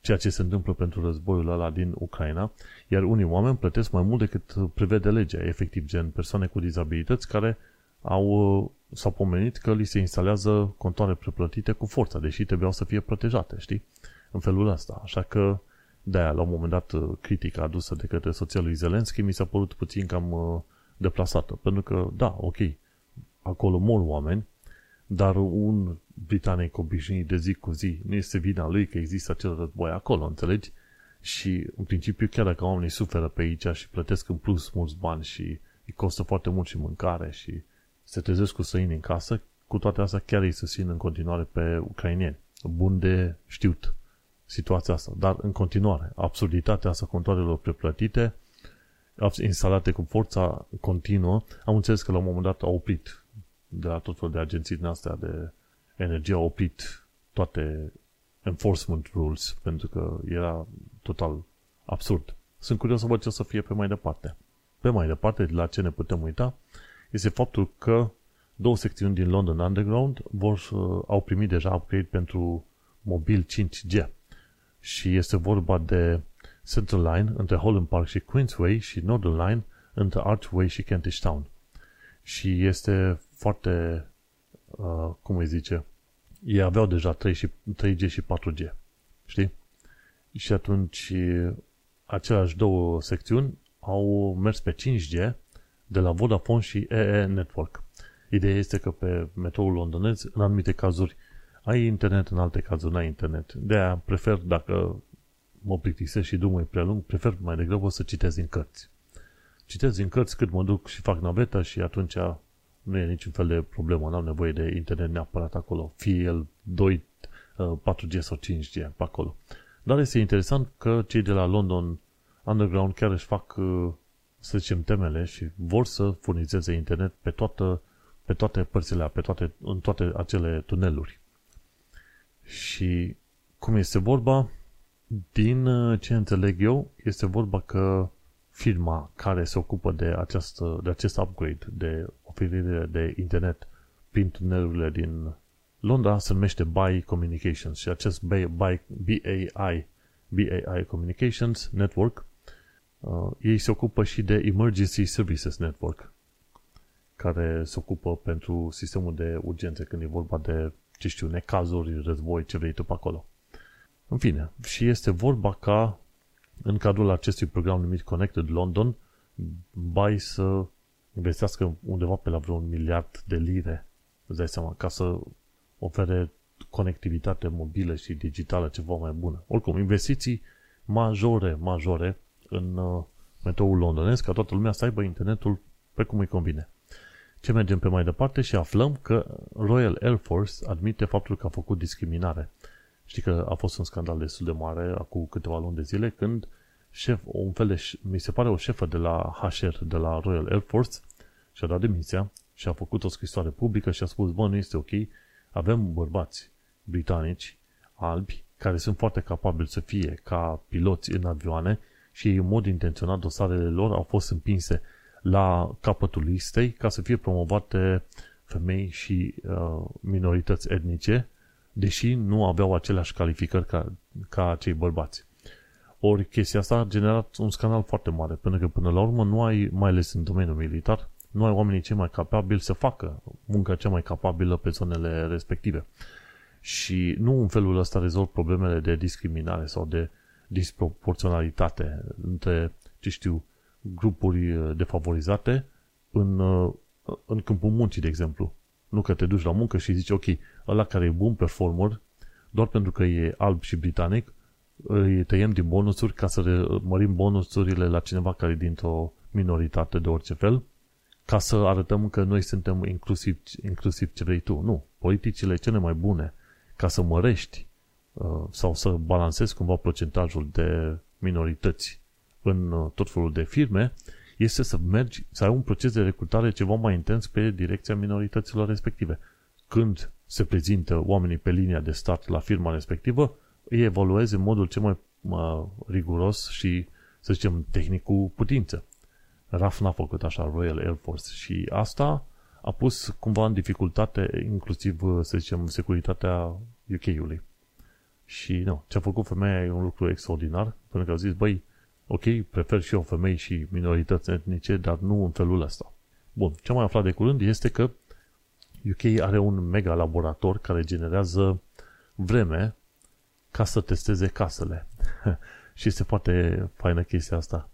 B: ceea ce se întâmplă pentru războiul ăla din Ucraina, iar unii oameni plătesc mai mult decât prevede legea, efectiv, gen persoane cu dizabilități care au, s-au pomenit că li se instalează contoare preplătite cu forța, deși trebuiau să fie protejate, știi? În felul ăsta. Așa că, de-aia, la un moment dat, critica adusă de către soția lui Zelenski mi s-a părut puțin cam uh, deplasată. Pentru că, da, ok, acolo mor oameni, dar un britanic obișnuit de zi cu zi nu este vina lui că există acel război acolo, înțelegi? Și, în principiu, chiar dacă oamenii suferă pe aici și plătesc în plus mulți bani și îi costă foarte mult și mâncare și se trezesc cu săini în casă, cu toate astea chiar îi susțin în continuare pe ucrainieni. Bun de știut situația asta. Dar, în continuare, absurditatea asta contoarelor preplătite, instalate cu forța continuă, am înțeles că la un moment dat au oprit de la tot felul de agenții din astea de energie, au oprit toate enforcement rules, pentru că era total absurd. Sunt curios să văd ce o să fie pe mai departe. Pe mai departe, de la ce ne putem uita, este faptul că două secțiuni din London Underground vor, uh, au primit deja upgrade pentru mobil 5G. Și este vorba de Central Line între Holland Park și Queensway și Northern Line între Archway și Kentish Town. Și este foarte, uh, cum îi zice, ei aveau deja 3 și, 3G și 4G. Știi? Și atunci aceleași două secțiuni au mers pe 5G de la Vodafone și EE Network. Ideea este că pe metroul londonez, în anumite cazuri, ai internet, în alte cazuri n-ai internet. De aia prefer, dacă mă plictisesc și drumul e prea lung, prefer mai degrabă să citesc din cărți. Citesc din cărți cât mă duc și fac naveta și atunci nu e niciun fel de problemă, n-am nevoie de internet neapărat acolo, fie el 2, 4G uh, sau 5G pe acolo. Dar este interesant că cei de la London Underground chiar își fac, uh, să zicem, temele și vor să furnizeze internet pe, toată, pe toate părțile, pe toate, în toate acele tuneluri. Și cum este vorba, din uh, ce înțeleg eu, este vorba că firma care se ocupă de, această, de acest upgrade, de oferire de internet prin tunelurile din Londra, se numește BAI Communications și acest BAI, BAI, BAI, BAI Communications Network uh, ei se ocupă și de Emergency Services Network care se ocupă pentru sistemul de urgențe când e vorba de, ce știu, necazuri, război, ce vrei tu pe acolo. În fine, și este vorba ca în cadrul acestui program numit Connected London, bai să investească undeva pe la vreun miliard de lire, îți dai seama, ca să ofere conectivitate mobilă și digitală ceva mai bună. Oricum, investiții majore, majore în uh, metroul londonez, ca toată lumea să aibă internetul pe cum îi convine. Ce mergem pe mai departe și aflăm că Royal Air Force admite faptul că a făcut discriminare. Știi că a fost un scandal destul de mare acum câteva luni de zile când șef, un fel de, mi se pare o șefă de la HR, de la Royal Air Force, și-a dat demisia și a făcut o scrisoare publică și a spus, bă, nu este ok, avem bărbați britanici, albi, care sunt foarte capabili să fie ca piloți în avioane și în mod intenționat dosarele lor au fost împinse la capătul listei ca să fie promovate femei și uh, minorități etnice deși nu aveau aceleași calificări ca, ca cei bărbați. Ori chestia asta a generat un scandal foarte mare, pentru că până la urmă nu ai, mai ales în domeniul militar, nu ai oamenii cei mai capabili să facă munca cea mai capabilă pe zonele respective. Și nu în felul ăsta rezolv problemele de discriminare sau de disproporționalitate între, ce știu, grupuri defavorizate în, în câmpul muncii, de exemplu. Nu că te duci la muncă și zici, ok, ăla care e bun performer, doar pentru că e alb și britanic, îi tăiem din bonusuri ca să mărim bonusurile la cineva care e dintr-o minoritate de orice fel, ca să arătăm că noi suntem inclusiv, inclusiv ce vrei tu. Nu. Politicile cele mai bune ca să mărești uh, sau să balancezi cumva procentajul de minorități în uh, tot felul de firme este să mergi, să ai un proces de recrutare ceva mai intens pe direcția minorităților respective. Când se prezintă oamenii pe linia de start la firma respectivă, îi evaluezi în modul cel mai uh, riguros și, să zicem, tehnic cu putință. RAF n-a făcut așa, Royal Air Force, și asta a pus cumva în dificultate inclusiv, să zicem, securitatea UK-ului. Și nu, ce a făcut femeia e un lucru extraordinar, pentru că au zis, băi, ok, prefer și eu femei și minorități etnice, dar nu în felul ăsta. Bun, ce am mai aflat de curând este că UK are un mega laborator care generează vreme ca să testeze casele. și este foarte faină chestia asta.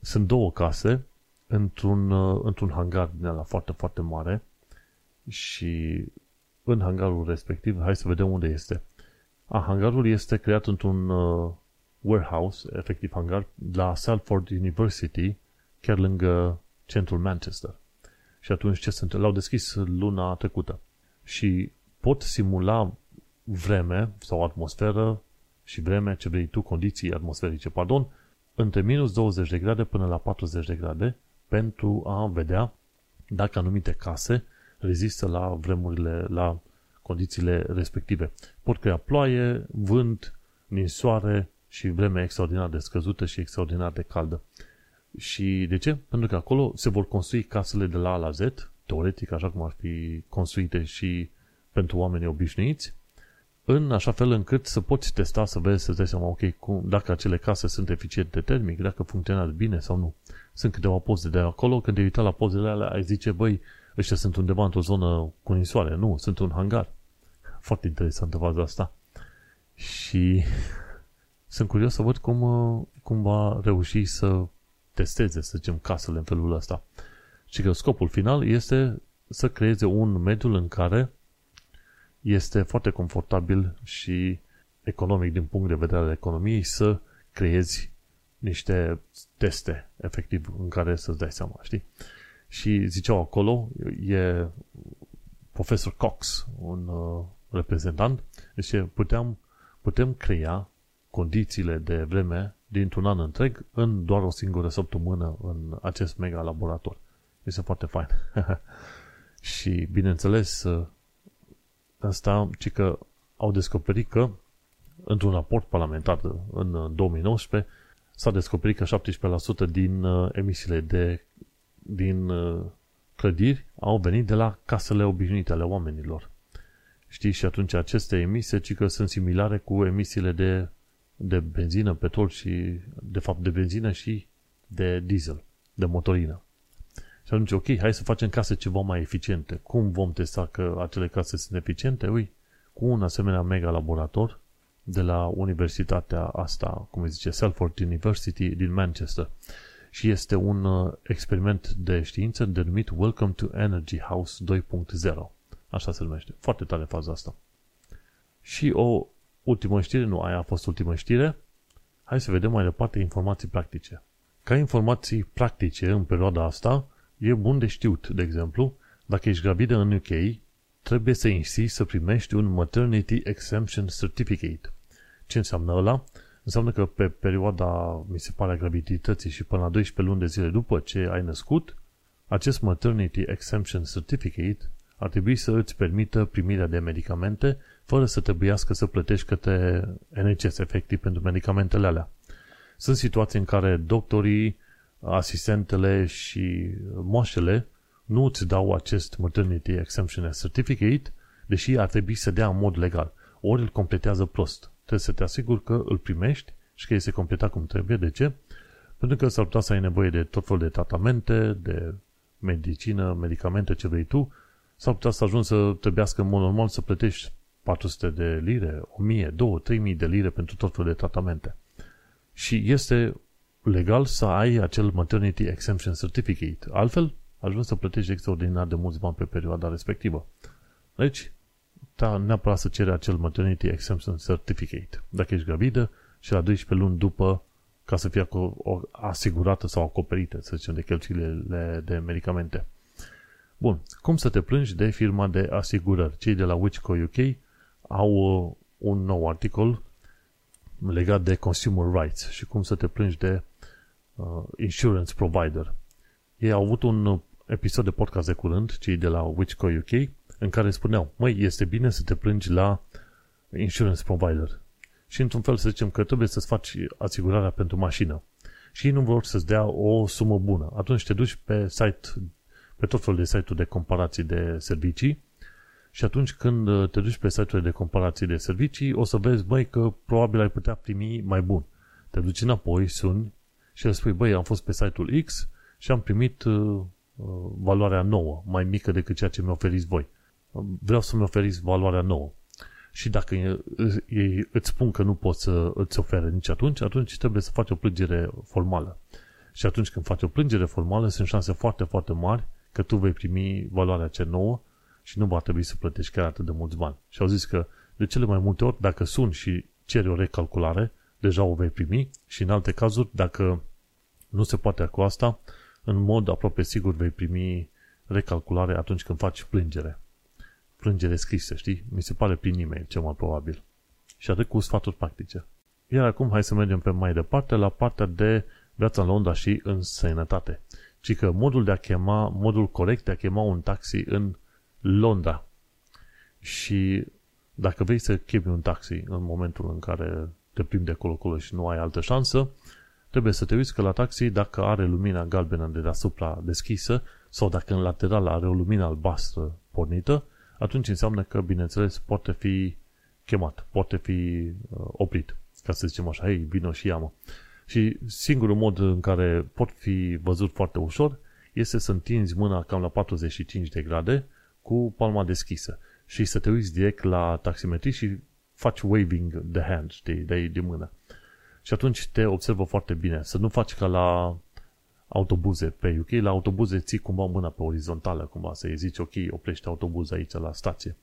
B: Sunt două case într-un, într-un hangar din ala foarte, foarte mare și în hangarul respectiv, hai să vedem unde este. A, hangarul este creat într-un uh, warehouse, efectiv hangar, la Salford University, chiar lângă centrul Manchester. Și atunci ce sunt? L-au deschis luna trecută. Și pot simula vreme sau atmosferă și vreme, ce vrei tu, condiții atmosferice, pardon, între minus 20 de grade până la 40 de grade pentru a vedea dacă anumite case rezistă la vremurile, la condițiile respective. Pot crea ploaie, vânt, ninsoare și vreme extraordinar de scăzută și extraordinar de caldă. Și de ce? Pentru că acolo se vor construi casele de la A la Z, teoretic așa cum ar fi construite și pentru oamenii obișnuiți, în așa fel încât să poți testa, să vezi, să-ți dai seama, ok, cum, dacă acele case sunt eficiente termic, dacă funcționează bine sau nu. Sunt câteva poze de acolo, când te uita la pozele alea, ai zice, băi, ăștia sunt undeva într-o zonă cu ninsoare. Nu, sunt un hangar. Foarte interesantă faza asta. Și sunt curios să văd cum, cum va reuși să testeze, să zicem, casele în felul ăsta. Și că scopul final este să creeze un mediu în care este foarte confortabil și economic din punct de vedere al economiei să creezi niște teste, efectiv, în care să-ți dai seama, știi? Și ziceau acolo, e profesor Cox, un uh, reprezentant, deci puteam, putem crea condițiile de vreme dintr-un an întreg în doar o singură săptămână în acest mega laborator. Este foarte fain. și, bineînțeles, asta, ci că au descoperit că într-un raport parlamentar în 2019 s-a descoperit că 17% din uh, emisiile de din uh, clădiri au venit de la casele obișnuite ale oamenilor. Știi, și atunci aceste emisii, ci că sunt similare cu emisiile de, de benzină, petrol și, de fapt, de benzină și de diesel, de motorină. Și atunci, ok, hai să facem case ceva mai eficiente. Cum vom testa că acele case sunt eficiente? Ui, cu un asemenea mega laborator de la universitatea asta, cum îi zice, Salford University din Manchester. Și este un uh, experiment de știință denumit Welcome to Energy House 2.0. Așa se numește. Foarte tare faza asta. Și o ultimă știre, nu, aia a fost ultima știre. Hai să vedem mai departe informații practice. Ca informații practice în perioada asta, e bun de știut, de exemplu, dacă ești gravidă în UK, trebuie să insisti să primești un Maternity Exemption Certificate. Ce înseamnă ăla? Înseamnă că pe perioada, mi se pare, a gravidității și până la 12 luni de zile după ce ai născut, acest Maternity Exemption Certificate ar trebui să îți permită primirea de medicamente fără să trebuiască să plătești către NHS efectiv pentru medicamentele alea. Sunt situații în care doctorii, asistentele și moașele nu îți dau acest Maternity Exemption Certificate, deși ar trebui să dea în mod legal. Ori îl completează prost. Trebuie să te asiguri că îl primești și că este completat cum trebuie. De ce? Pentru că s-ar putea să ai nevoie de tot felul de tratamente, de medicină, medicamente, ce vrei tu, s-ar putea să ajungi să trebuiască în mod normal să plătești 400 de lire, 1000, 2, 3000 de lire pentru tot felul de tratamente. Și este legal să ai acel Maternity Exemption Certificate. Altfel, ajungi să plătești extraordinar de mulți bani pe perioada respectivă. Deci, ta, neapărat să cere acel Maternity Exemption Certificate. Dacă ești gravidă și la 12 luni după ca să fie asigurată sau acoperită, să zicem, de cheltuielile de medicamente. Bun, cum să te plângi de firma de asigurări? Cei de la Wichco UK au uh, un nou articol legat de consumer rights și cum să te plângi de uh, insurance provider. Ei au avut un episod de podcast de curând, cei de la Wichco UK, în care spuneau, măi, este bine să te plângi la insurance provider. Și într-un fel să zicem că trebuie să-ți faci asigurarea pentru mașină. Și ei nu vor să-ți dea o sumă bună. Atunci te duci pe site, pe tot felul de site-uri de comparații de servicii și atunci când te duci pe site-uri de comparații de servicii, o să vezi, băi, că probabil ai putea primi mai bun. Te duci înapoi, suni și le spui, băi, am fost pe site-ul X și am primit uh, uh valoarea nouă, mai mică decât ceea ce mi oferiți voi. Vreau să-mi oferiți valoarea nouă. Și dacă ei îți spun că nu pot să îți ofere nici atunci, atunci trebuie să faci o plângere formală. Și atunci când faci o plângere formală, sunt șanse foarte, foarte mari că tu vei primi valoarea cea nouă și nu va trebui să plătești chiar atât de mulți bani. Și au zis că de cele mai multe ori, dacă sun și ceri o recalculare, deja o vei primi și în alte cazuri, dacă nu se poate cu asta, în mod aproape sigur vei primi recalculare atunci când faci plângere plângere scrisă, știi? Mi se pare prin e-mail, cel mai probabil. Și atât cu sfaturi practice. Iar acum hai să mergem pe mai departe la partea de viața în Londra și în sănătate. Ci că modul de a chema, modul corect de a chema un taxi în Londra. Și dacă vrei să chemi un taxi în momentul în care te plimbi de acolo-acolo și nu ai altă șansă, trebuie să te uiți că la taxi, dacă are lumina galbenă de deasupra deschisă sau dacă în lateral are o lumină albastră pornită, atunci înseamnă că, bineînțeles, poate fi chemat, poate fi uh, oprit, ca să zicem așa, hei, vino și ia Și singurul mod în care pot fi văzut foarte ușor este să întinzi mâna cam la 45 de grade cu palma deschisă și să te uiți direct la taximetrist și faci waving the hand, știi, de, de mână. Și atunci te observă foarte bine. Să nu faci ca la autobuze pe UK, la autobuze ții cumva mâna pe orizontală, cumva să-i zici, ok, oprește autobuz aici la stație.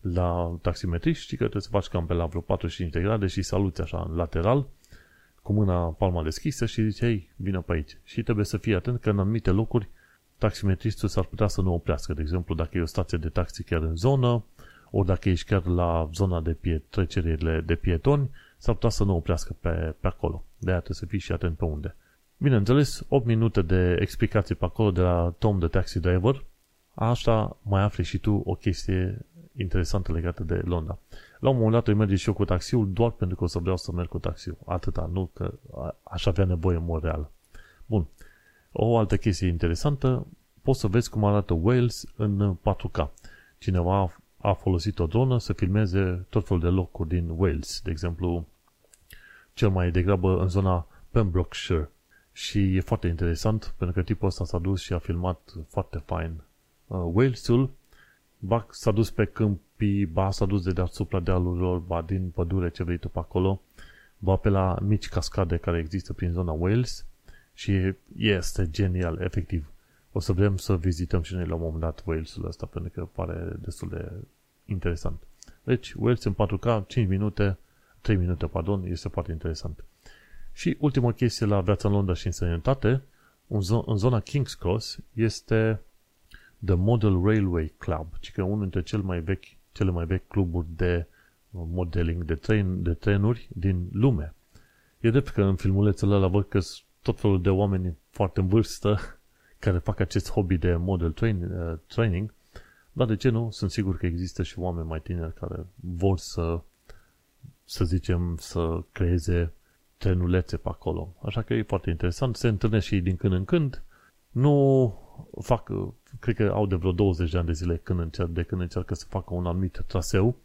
B: La taximetrist știi că trebuie să faci cam pe la vreo 45 de grade și saluți așa în lateral, cu mâna palma deschisă și zici, hei, vină pe aici. Și trebuie să fii atent că în anumite locuri taximetristul s-ar putea să nu oprească. De exemplu, dacă e o stație de taxi chiar în zonă, ori dacă ești chiar la zona de pie, trecerile de pietoni, s-ar putea să nu oprească pe, pe acolo. De aia trebuie să fii și atent pe unde. Bineînțeles, 8 minute de explicații pe acolo de la Tom de Taxi Driver. Asta mai afli și tu o chestie interesantă legată de Londra. La un moment dat îi merge și eu cu taxiul doar pentru că o să vreau să merg cu taxiul. Atâta, nu că aș avea nevoie în mod real. Bun. O altă chestie interesantă, poți să vezi cum arată Wales în 4K. Cineva a folosit o dronă să filmeze tot felul de locuri din Wales. De exemplu, cel mai degrabă în zona Pembrokeshire și e foarte interesant, pentru că tipul ăsta s-a dus și a filmat foarte fain uh, Walesul, ba s-a dus pe câmpii, ba s-a dus de deasupra dealurilor, ba din pădure ce vrei tu pe acolo, ba pe la mici cascade care există prin zona Wales și este genial, efectiv. O să vrem să vizităm și noi la un moment dat Walesul ăsta, pentru că pare destul de interesant. Deci, Wales în 4K, 5 minute, 3 minute, pardon, este foarte interesant. Și ultima chestie la viața în Londra și în sănătate, în zona King's Cross, este The Model Railway Club, ci că unul dintre cel mai vechi, cele mai vechi cluburi de modeling de, tren, de trenuri din lume. E drept că în filmulețele ăla văd că tot felul de oameni foarte în vârstă care fac acest hobby de model train, uh, training, dar de ce nu? Sunt sigur că există și oameni mai tineri care vor să, să zicem, să creeze trenulețe pe acolo. Așa că e foarte interesant. Se întâlnesc și din când în când. Nu fac, cred că au de vreo 20 de ani de zile când încerc, de când încearcă să facă un anumit traseu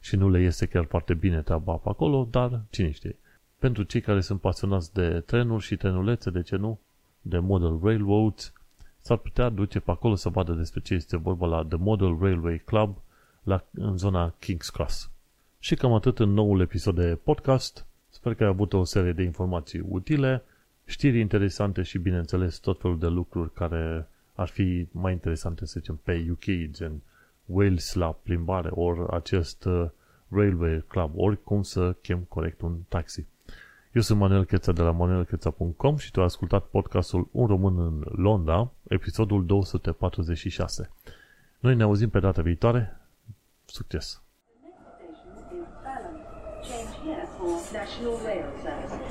B: și nu le iese chiar foarte bine treaba pe acolo, dar cine știe. Pentru cei care sunt pasionați de trenuri și trenulețe, de ce nu, de Model Railroads, s-ar putea duce pe acolo să vadă despre ce este vorba la The Model Railway Club la, în zona King's Cross. Și cam atât în noul episod de podcast. Sper că ai avut o serie de informații utile, știri interesante și, bineînțeles, tot felul de lucruri care ar fi mai interesante, să zicem, pe UK, gen Wales la plimbare, ori acest uh, Railway Club, ori cum să chem corect un taxi. Eu sunt Manuel Cheța de la manuelcheța.com și tu ai ascultat podcastul Un român în Londra, episodul 246. Noi ne auzim pe data viitoare. Succes!
A: Station is Balham. Change here for National Rail Service.